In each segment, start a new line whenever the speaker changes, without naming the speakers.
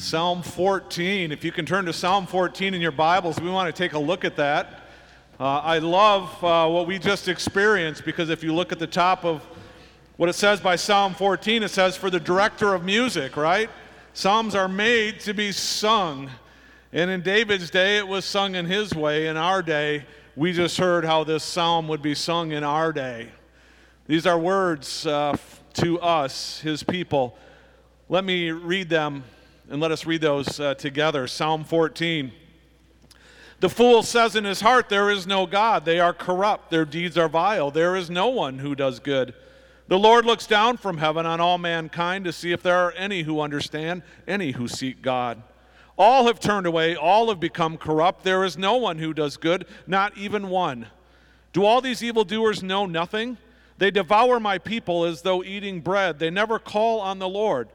Psalm 14. If you can turn to Psalm 14 in your Bibles, we want to take a look at that. Uh, I love uh, what we just experienced because if you look at the top of what it says by Psalm 14, it says, For the director of music, right? Psalms are made to be sung. And in David's day, it was sung in his way. In our day, we just heard how this psalm would be sung in our day. These are words uh, to us, his people. Let me read them and let us read those uh, together. Psalm 14. The fool says in his heart, There is no God. They are corrupt. Their deeds are vile. There is no one who does good. The Lord looks down from heaven on all mankind to see if there are any who understand, any who seek God. All have turned away, all have become corrupt. There is no one who does good, not even one. Do all these evildoers know nothing? They devour my people as though eating bread. They never call on the Lord.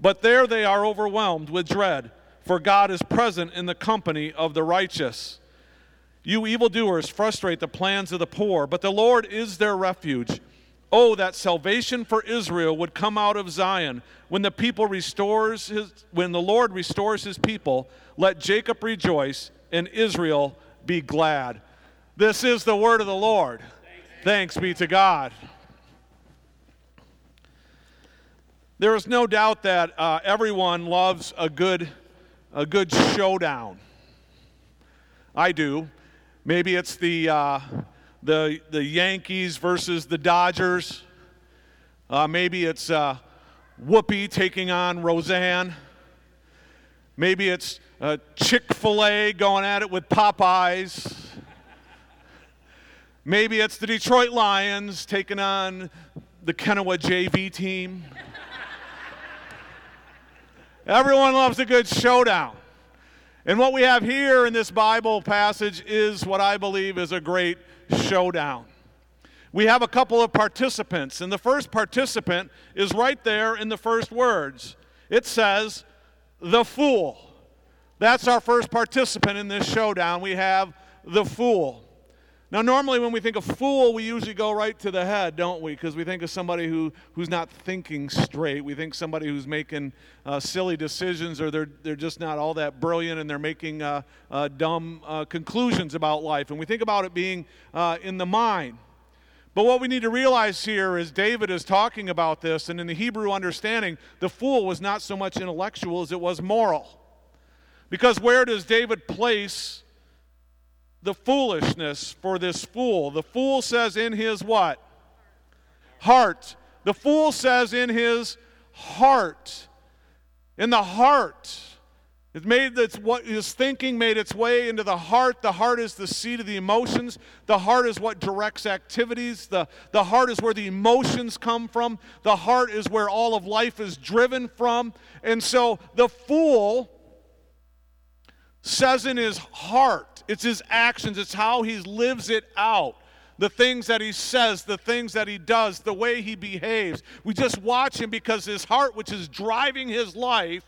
But there they are overwhelmed with dread, for God is present in the company of the righteous. You evildoers frustrate the plans of the poor, but the Lord is their refuge. Oh, that salvation for Israel would come out of Zion. When the people restores his, when the Lord restores his people, let Jacob rejoice and Israel be glad. This is the word of the Lord. Thanks be to God. There is no doubt that uh, everyone loves a good, a good showdown. I do. Maybe it's the, uh, the, the Yankees versus the Dodgers. Uh, maybe it's uh, Whoopi taking on Roseanne. Maybe it's uh, Chick fil A going at it with Popeyes. Maybe it's the Detroit Lions taking on the Kenowa JV team. Everyone loves a good showdown. And what we have here in this Bible passage is what I believe is a great showdown. We have a couple of participants, and the first participant is right there in the first words. It says, the fool. That's our first participant in this showdown. We have the fool. Now, normally when we think of fool, we usually go right to the head, don't we? Because we think of somebody who, who's not thinking straight. We think somebody who's making uh, silly decisions or they're, they're just not all that brilliant and they're making uh, uh, dumb uh, conclusions about life. And we think about it being uh, in the mind. But what we need to realize here is David is talking about this, and in the Hebrew understanding, the fool was not so much intellectual as it was moral. Because where does David place the foolishness for this fool. The fool says in his what? Heart. The fool says in his heart. In the heart. It made its, what his thinking made its way into the heart. The heart is the seat of the emotions. The heart is what directs activities. The, the heart is where the emotions come from. The heart is where all of life is driven from. And so the fool says in his heart, it's his actions, it's how he lives it out. The things that he says, the things that he does, the way he behaves. We just watch him because his heart, which is driving his life,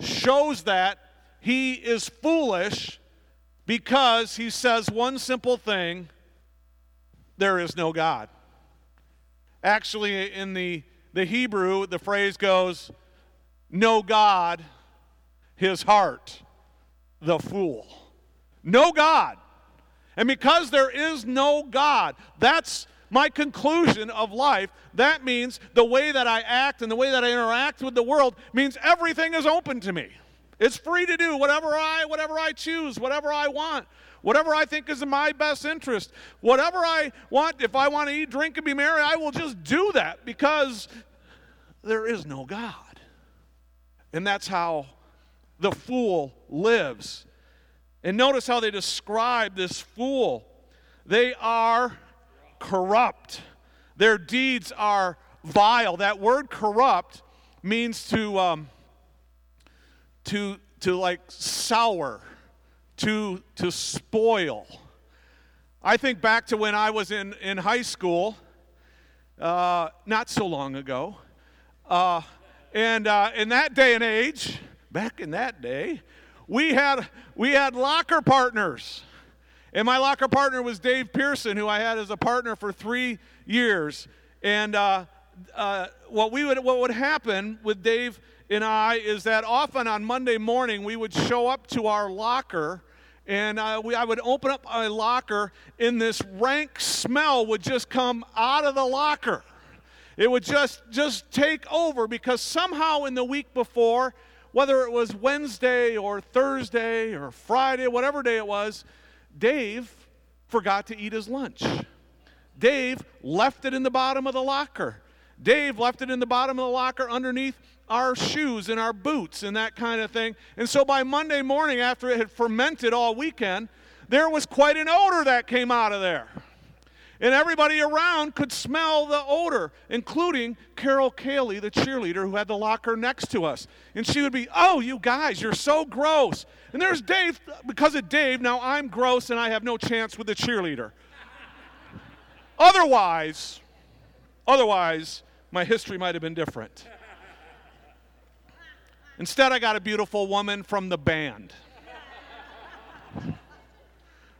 shows that he is foolish because he says one simple thing there is no God. Actually, in the, the Hebrew, the phrase goes, no God, his heart the fool. No God. And because there is no God, that's my conclusion of life. That means the way that I act and the way that I interact with the world means everything is open to me. It's free to do whatever I whatever I choose, whatever I want, whatever I think is in my best interest. Whatever I want, if I want to eat, drink and be merry, I will just do that because there is no God. And that's how the fool lives. And notice how they describe this fool. They are corrupt, their deeds are vile. That word corrupt means to, um, to, to like sour, to, to spoil. I think back to when I was in, in high school, uh, not so long ago. Uh, and uh, in that day and age, back in that day, we had, we had locker partners. And my locker partner was Dave Pearson, who I had as a partner for three years. And uh, uh, what, we would, what would happen with Dave and I is that often on Monday morning we would show up to our locker and uh, we, I would open up my locker, and this rank smell would just come out of the locker. It would just just take over because somehow in the week before, whether it was Wednesday or Thursday or Friday, whatever day it was, Dave forgot to eat his lunch. Dave left it in the bottom of the locker. Dave left it in the bottom of the locker underneath our shoes and our boots and that kind of thing. And so by Monday morning, after it had fermented all weekend, there was quite an odor that came out of there. And everybody around could smell the odor, including Carol Cayley, the cheerleader who had the locker next to us. And she would be, Oh, you guys, you're so gross. And there's Dave, because of Dave, now I'm gross and I have no chance with the cheerleader. otherwise, otherwise, my history might have been different. Instead, I got a beautiful woman from the band.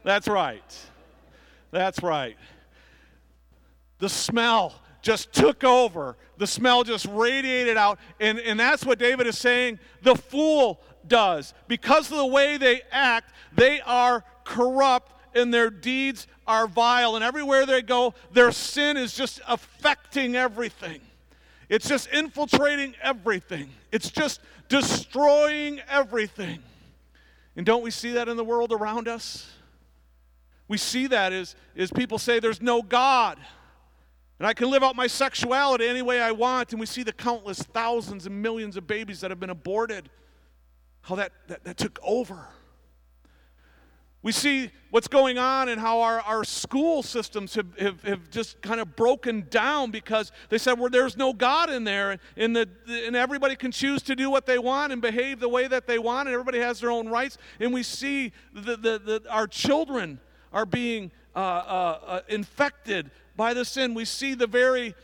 That's right. That's right. The smell just took over. The smell just radiated out. And, and that's what David is saying the fool does. Because of the way they act, they are corrupt and their deeds are vile. And everywhere they go, their sin is just affecting everything. It's just infiltrating everything. It's just destroying everything. And don't we see that in the world around us? We see that as, as people say there's no God. And I can live out my sexuality any way I want. And we see the countless thousands and millions of babies that have been aborted. How that, that, that took over. We see what's going on and how our, our school systems have, have, have just kind of broken down because they said, well, there's no God in there, and, the, and everybody can choose to do what they want and behave the way that they want, and everybody has their own rights. And we see the, the, the our children are being uh, uh, uh, infected by the sin. We see the very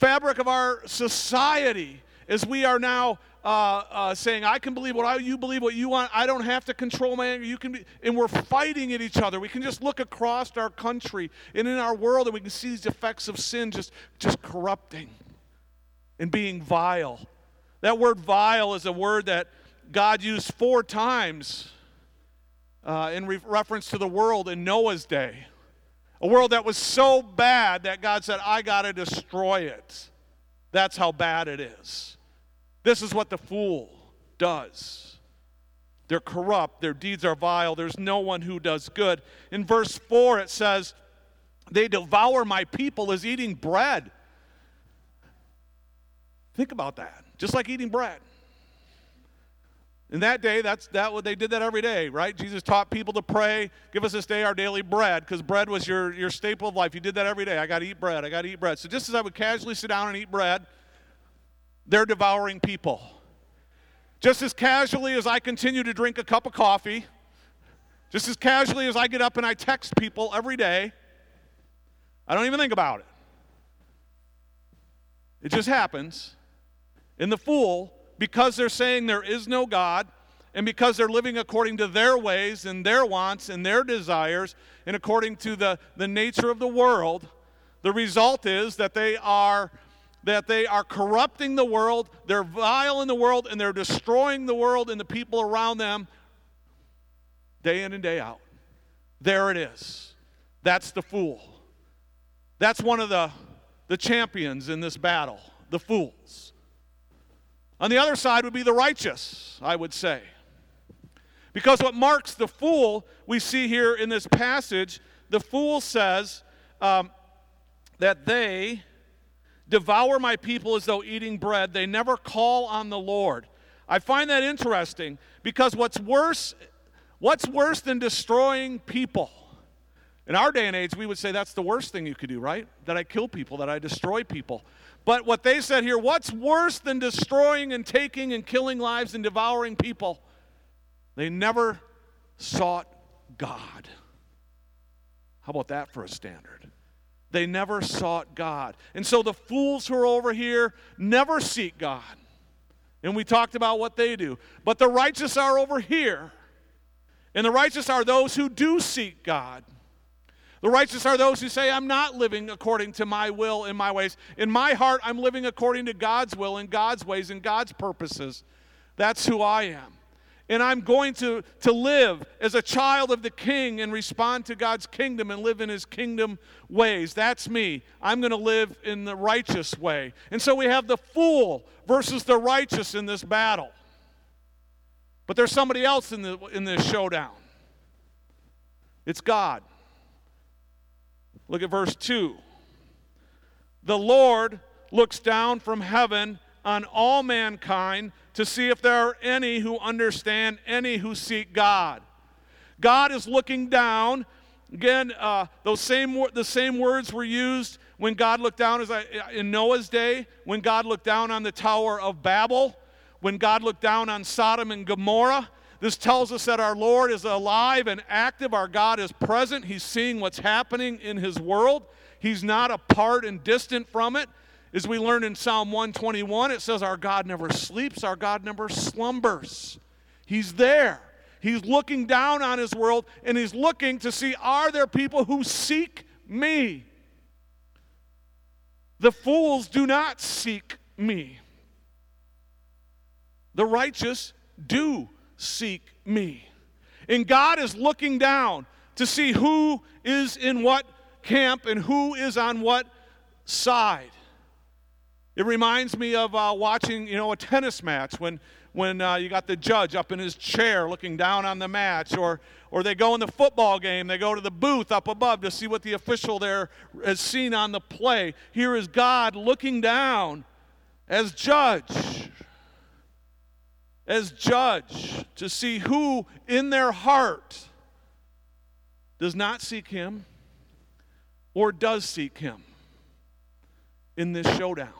fabric of our society as we are now uh, uh, saying, I can believe what I, you believe, what you want. I don't have to control my anger. You can be, and we're fighting at each other. We can just look across our country and in our world, and we can see these effects of sin just, just corrupting and being vile. That word vile is a word that God used four times uh, in re- reference to the world in Noah's day. A world that was so bad that God said, I got to destroy it. That's how bad it is. This is what the fool does. They're corrupt, their deeds are vile, there's no one who does good. In verse 4, it says, They devour my people as eating bread. Think about that. Just like eating bread. In that day, that's that what they did that every day, right? Jesus taught people to pray, give us this day our daily bread, because bread was your, your staple of life. You did that every day. I got to eat bread. I got to eat bread. So just as I would casually sit down and eat bread, they're devouring people. Just as casually as I continue to drink a cup of coffee, just as casually as I get up and I text people every day, I don't even think about it. It just happens. And the fool, because they're saying there is no God, and because they're living according to their ways and their wants and their desires, and according to the, the nature of the world, the result is that they are that they are corrupting the world, they're vile in the world, and they're destroying the world and the people around them day in and day out. There it is. That's the fool. That's one of the, the champions in this battle, the fools. On the other side would be the righteous, I would say. Because what marks the fool, we see here in this passage, the fool says um, that they devour my people as though eating bread. They never call on the Lord. I find that interesting because what's worse, what's worse than destroying people? In our day and age, we would say that's the worst thing you could do, right? That I kill people, that I destroy people. But what they said here, what's worse than destroying and taking and killing lives and devouring people? They never sought God. How about that for a standard? They never sought God. And so the fools who are over here never seek God. And we talked about what they do. But the righteous are over here. And the righteous are those who do seek God. The righteous are those who say, I'm not living according to my will and my ways. In my heart, I'm living according to God's will and God's ways and God's purposes. That's who I am. And I'm going to, to live as a child of the king and respond to God's kingdom and live in his kingdom ways. That's me. I'm going to live in the righteous way. And so we have the fool versus the righteous in this battle. But there's somebody else in, the, in this showdown. It's God. Look at verse 2. The Lord looks down from heaven on all mankind to see if there are any who understand, any who seek God. God is looking down. Again, uh, those same the same words were used when God looked down as I, in Noah's day, when God looked down on the Tower of Babel, when God looked down on Sodom and Gomorrah. This tells us that our Lord is alive and active. Our God is present. He's seeing what's happening in His world. He's not apart and distant from it. As we learn in Psalm 121, it says, Our God never sleeps, our God never slumbers. He's there. He's looking down on his world and he's looking to see are there people who seek me? The fools do not seek me. The righteous do seek me. And God is looking down to see who is in what camp and who is on what side. It reminds me of uh, watching, you know, a tennis match when, when uh, you got the judge up in his chair looking down on the match, or, or they go in the football game, they go to the booth up above to see what the official there has seen on the play. Here is God looking down as judge, as judge to see who in their heart does not seek Him or does seek Him in this showdown.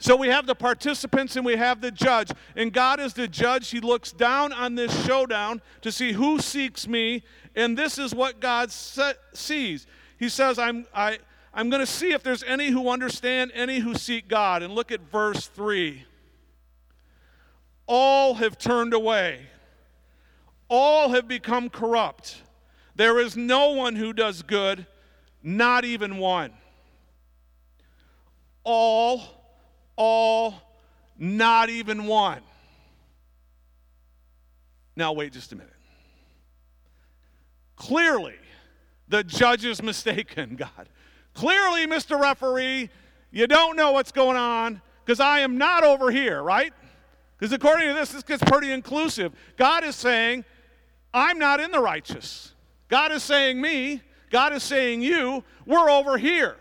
So we have the participants and we have the judge. And God is the judge. He looks down on this showdown to see who seeks me. And this is what God sees. He says, I'm, I, I'm going to see if there's any who understand, any who seek God. And look at verse 3. All have turned away, all have become corrupt. There is no one who does good, not even one. All all, not even one. Now, wait just a minute. Clearly, the judge is mistaken, God. Clearly, Mr. Referee, you don't know what's going on because I am not over here, right? Because according to this, this gets pretty inclusive. God is saying, I'm not in the righteous. God is saying me, God is saying you, we're over here.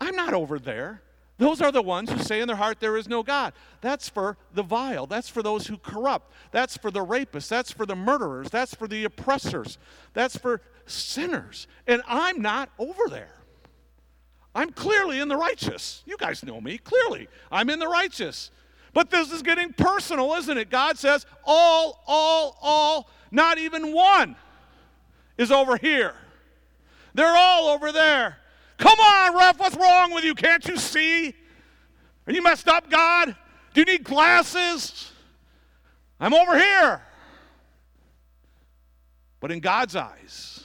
I'm not over there. Those are the ones who say in their heart there is no God. That's for the vile. That's for those who corrupt. That's for the rapists. That's for the murderers. That's for the oppressors. That's for sinners. And I'm not over there. I'm clearly in the righteous. You guys know me. Clearly, I'm in the righteous. But this is getting personal, isn't it? God says, all, all, all, not even one is over here. They're all over there. Come on, ref, what's wrong with you? Can't you see? Are you messed up, God? Do you need glasses? I'm over here. But in God's eyes,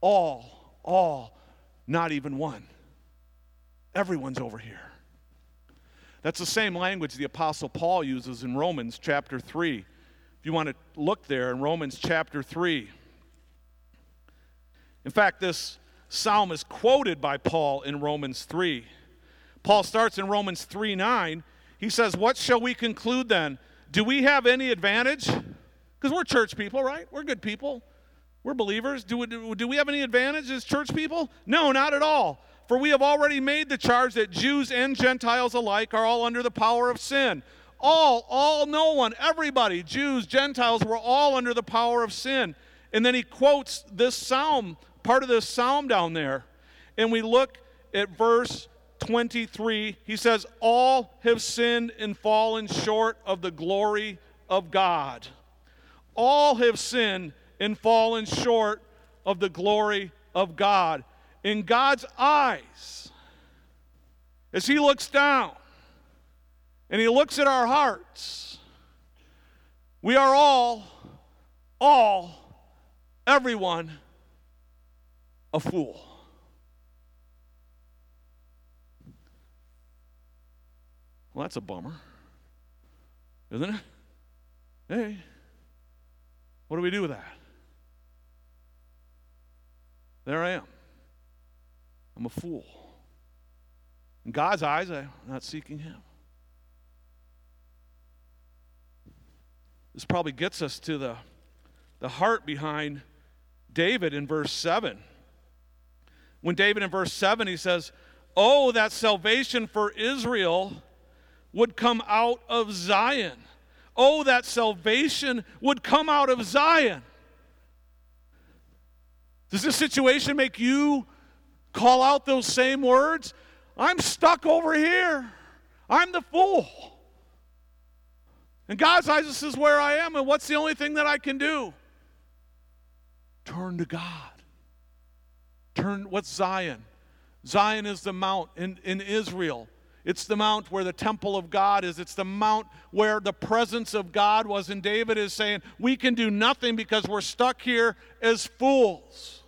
all, all, not even one. Everyone's over here. That's the same language the Apostle Paul uses in Romans chapter 3. If you want to look there in Romans chapter 3. In fact, this psalm is quoted by Paul in Romans 3. Paul starts in Romans 3 9. He says, What shall we conclude then? Do we have any advantage? Because we're church people, right? We're good people. We're believers. Do we, do we have any advantage as church people? No, not at all. For we have already made the charge that Jews and Gentiles alike are all under the power of sin. All, all, no one, everybody, Jews, Gentiles, were all under the power of sin. And then he quotes this psalm part of this psalm down there, and we look at verse 23, he says, All have sinned and fallen short of the glory of God. All have sinned and fallen short of the glory of God. In God's eyes, as He looks down and He looks at our hearts, we are all, all, everyone a fool. Well, that's a bummer. Isn't it? Hey, what do we do with that? There I am. I'm a fool. In God's eyes, I'm not seeking Him. This probably gets us to the, the heart behind David in verse 7. When David in verse 7 he says, Oh, that salvation for Israel would come out of Zion. Oh, that salvation would come out of Zion. Does this situation make you call out those same words? I'm stuck over here. I'm the fool. And God's eyes, this is where I am, and what's the only thing that I can do? Turn to God. Turn, what's Zion? Zion is the mount in, in Israel. It's the mount where the temple of God is. It's the mount where the presence of God was. And David is saying, We can do nothing because we're stuck here as fools.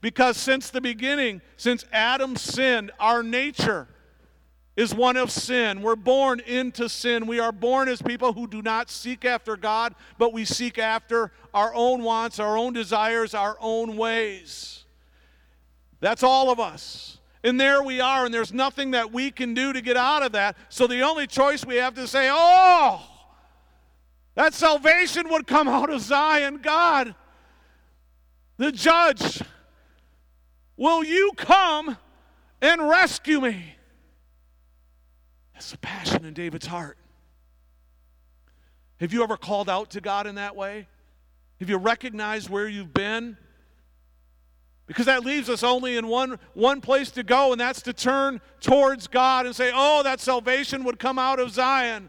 Because since the beginning, since Adam sinned, our nature is one of sin. We're born into sin. We are born as people who do not seek after God, but we seek after our own wants, our own desires, our own ways. That's all of us. And there we are, and there's nothing that we can do to get out of that. So the only choice we have to say, oh, that salvation would come out of Zion. God, the judge, will you come and rescue me? That's the passion in David's heart. Have you ever called out to God in that way? Have you recognized where you've been? Because that leaves us only in one, one place to go, and that's to turn towards God and say, Oh, that salvation would come out of Zion.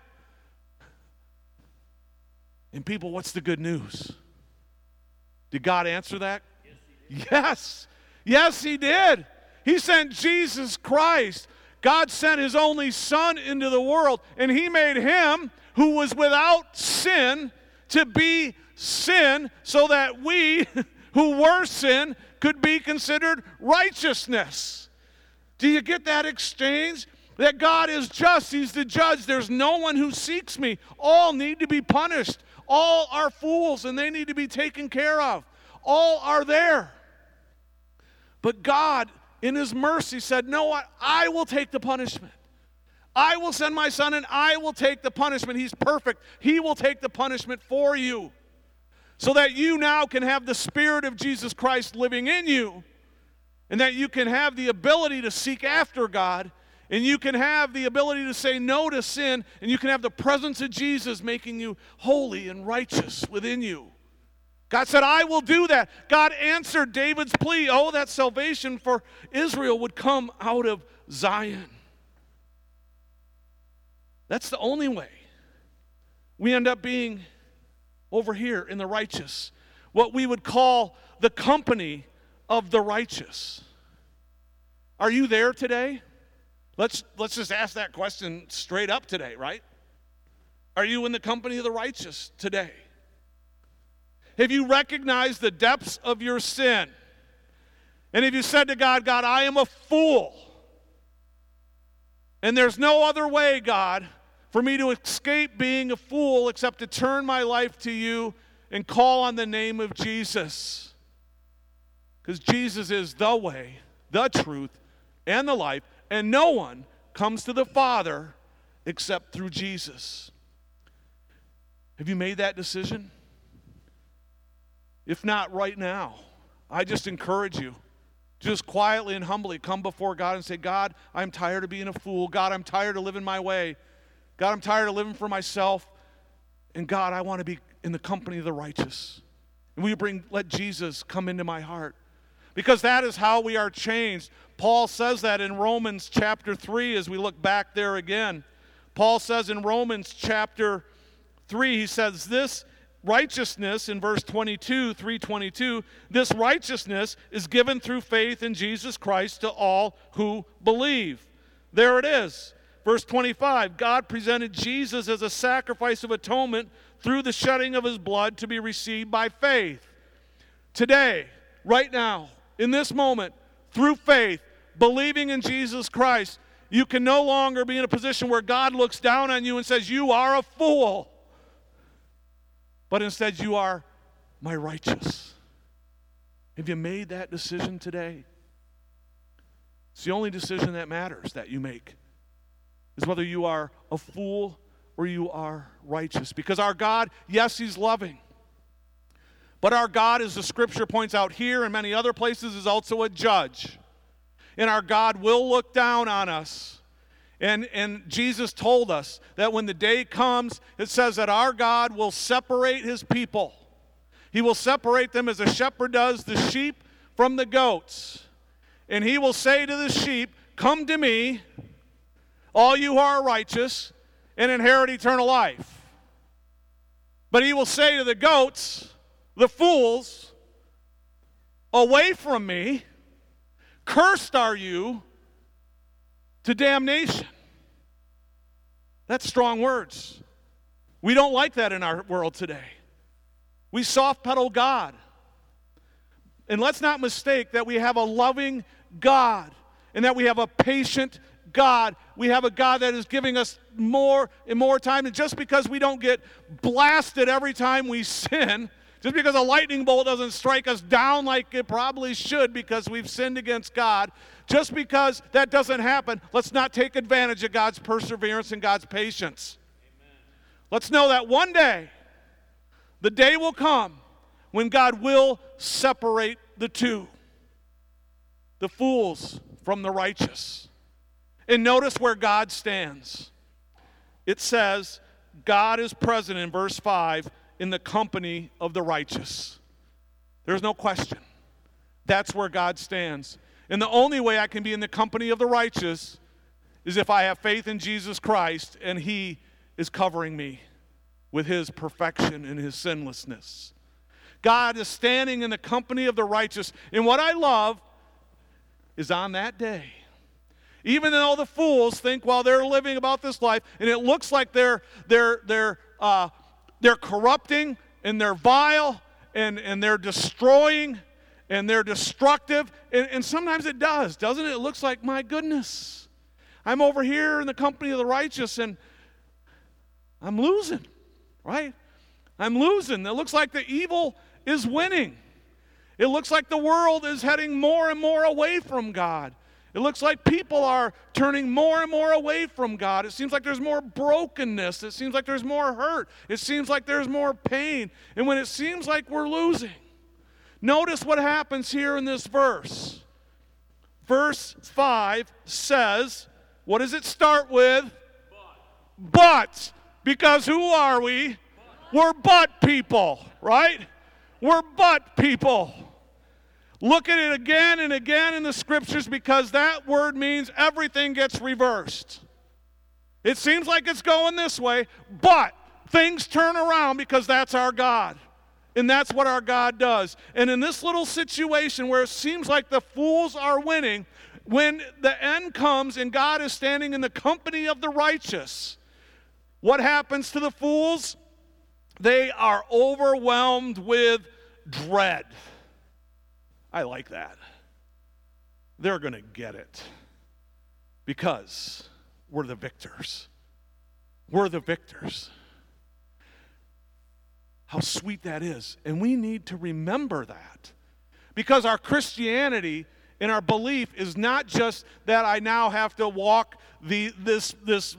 And people, what's the good news? Did God answer that? Yes. Yes, he did. He sent Jesus Christ God sent his only Son into the world, and he made him who was without sin to be sin so that we who were sin could be considered righteousness. Do you get that exchange? That God is just, He's the judge. There's no one who seeks me. All need to be punished. All are fools and they need to be taken care of. All are there. But God in his mercy said, No? I will take the punishment. I will send my son and I will take the punishment. He's perfect. He will take the punishment for you so that you now can have the Spirit of Jesus Christ living in you and that you can have the ability to seek after God and you can have the ability to say no to sin and you can have the presence of Jesus making you holy and righteous within you. God said, I will do that. God answered David's plea. Oh, that salvation for Israel would come out of Zion. That's the only way. We end up being over here in the righteous, what we would call the company of the righteous. Are you there today? Let's, let's just ask that question straight up today, right? Are you in the company of the righteous today? Have you recognized the depths of your sin? And have you said to God, God, I am a fool. And there's no other way, God, for me to escape being a fool except to turn my life to you and call on the name of Jesus. Because Jesus is the way, the truth, and the life, and no one comes to the Father except through Jesus. Have you made that decision? If not right now, I just encourage you. Just quietly and humbly come before God and say, God, I'm tired of being a fool. God, I'm tired of living my way. God, I'm tired of living for myself. And God, I want to be in the company of the righteous. And we bring, let Jesus come into my heart. Because that is how we are changed. Paul says that in Romans chapter 3 as we look back there again. Paul says in Romans chapter 3, he says, This righteousness in verse 22 322 this righteousness is given through faith in jesus christ to all who believe. There it is. Verse 25 god presented jesus as a sacrifice of atonement through the shedding of his blood to be received by faith. Today right now in this moment through faith believing in jesus christ you can no longer be in a position where god looks down on you and says you are a fool but instead you are my righteous. Have you made that decision today? It's the only decision that matters that you make, is whether you are a fool or you are righteous. Because our God, yes, He's loving. But our God, as the scripture points out here and many other places, is also a judge. And our God will look down on us. And, and Jesus told us that when the day comes, it says that our God will separate his people. He will separate them as a shepherd does the sheep from the goats. And he will say to the sheep, Come to me, all you who are righteous, and inherit eternal life. But he will say to the goats, the fools, away from me, cursed are you to damnation. That's strong words. We don't like that in our world today. We soft pedal God. And let's not mistake that we have a loving God and that we have a patient God. We have a God that is giving us more and more time. And just because we don't get blasted every time we sin, just because a lightning bolt doesn't strike us down like it probably should because we've sinned against God, just because that doesn't happen, let's not take advantage of God's perseverance and God's patience. Amen. Let's know that one day, the day will come when God will separate the two the fools from the righteous. And notice where God stands. It says, God is present in verse 5 in the company of the righteous. There's no question. That's where God stands. And the only way I can be in the company of the righteous is if I have faith in Jesus Christ and He is covering me with His perfection and His sinlessness. God is standing in the company of the righteous. And what I love is on that day, even though the fools think while they're living about this life, and it looks like they're, they're, they're uh, they're corrupting and they're vile and, and they're destroying and they're destructive. And, and sometimes it does, doesn't it? It looks like, my goodness, I'm over here in the company of the righteous and I'm losing, right? I'm losing. It looks like the evil is winning. It looks like the world is heading more and more away from God. It looks like people are turning more and more away from God. It seems like there's more brokenness. It seems like there's more hurt. It seems like there's more pain. And when it seems like we're losing, notice what happens here in this verse. Verse 5 says, what does it start with? But. but because who are we? But. We're but people, right? We're but people. Look at it again and again in the scriptures because that word means everything gets reversed. It seems like it's going this way, but things turn around because that's our God. And that's what our God does. And in this little situation where it seems like the fools are winning, when the end comes and God is standing in the company of the righteous, what happens to the fools? They are overwhelmed with dread. I like that. They're going to get it because we're the victors. We're the victors. How sweet that is. And we need to remember that because our Christianity and our belief is not just that I now have to walk the, this, this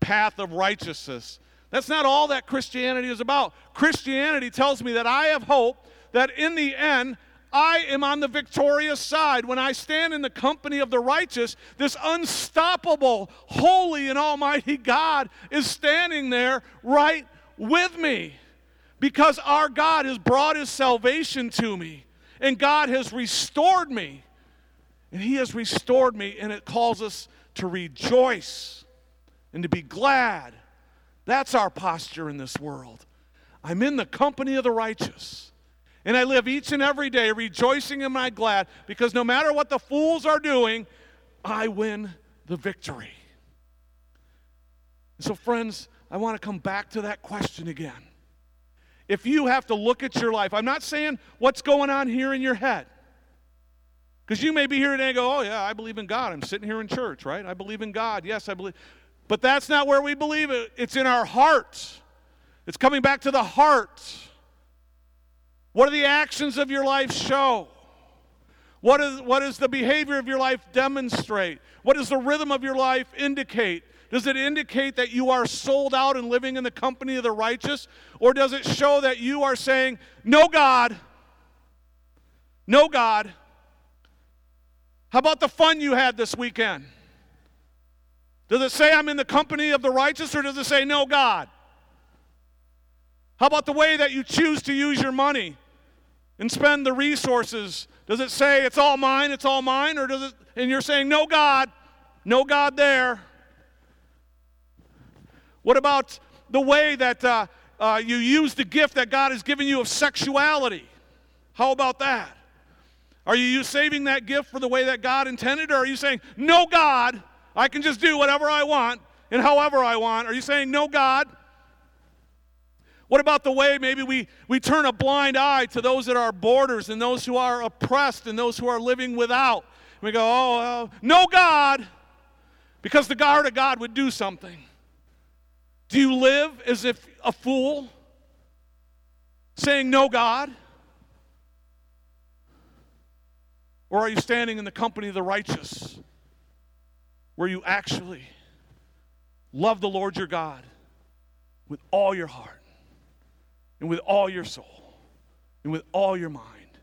path of righteousness. That's not all that Christianity is about. Christianity tells me that I have hope that in the end, I am on the victorious side. When I stand in the company of the righteous, this unstoppable, holy, and almighty God is standing there right with me because our God has brought his salvation to me and God has restored me. And he has restored me, and it calls us to rejoice and to be glad. That's our posture in this world. I'm in the company of the righteous. And I live each and every day rejoicing in my glad because no matter what the fools are doing, I win the victory. So, friends, I want to come back to that question again. If you have to look at your life, I'm not saying what's going on here in your head. Because you may be here today and go, oh, yeah, I believe in God. I'm sitting here in church, right? I believe in God. Yes, I believe. But that's not where we believe it. It's in our hearts. It's coming back to the heart. What do the actions of your life show? What, is, what does the behavior of your life demonstrate? What does the rhythm of your life indicate? Does it indicate that you are sold out and living in the company of the righteous? Or does it show that you are saying, No God, no God? How about the fun you had this weekend? Does it say I'm in the company of the righteous or does it say no God? How about the way that you choose to use your money and spend the resources? Does it say it's all mine, it's all mine, or does it, and you're saying no God, no God there? What about the way that uh, uh, you use the gift that God has given you of sexuality? How about that? Are you saving that gift for the way that God intended, or are you saying, no God, I can just do whatever I want and however I want? Are you saying, no God? What about the way maybe we, we turn a blind eye to those at our borders and those who are oppressed and those who are living without? we go, oh, well, no God, because the guard of God would do something. Do you live as if a fool, saying no God? Or are you standing in the company of the righteous, where you actually love the Lord your God with all your heart? And with all your soul and with all your mind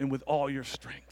and with all your strength.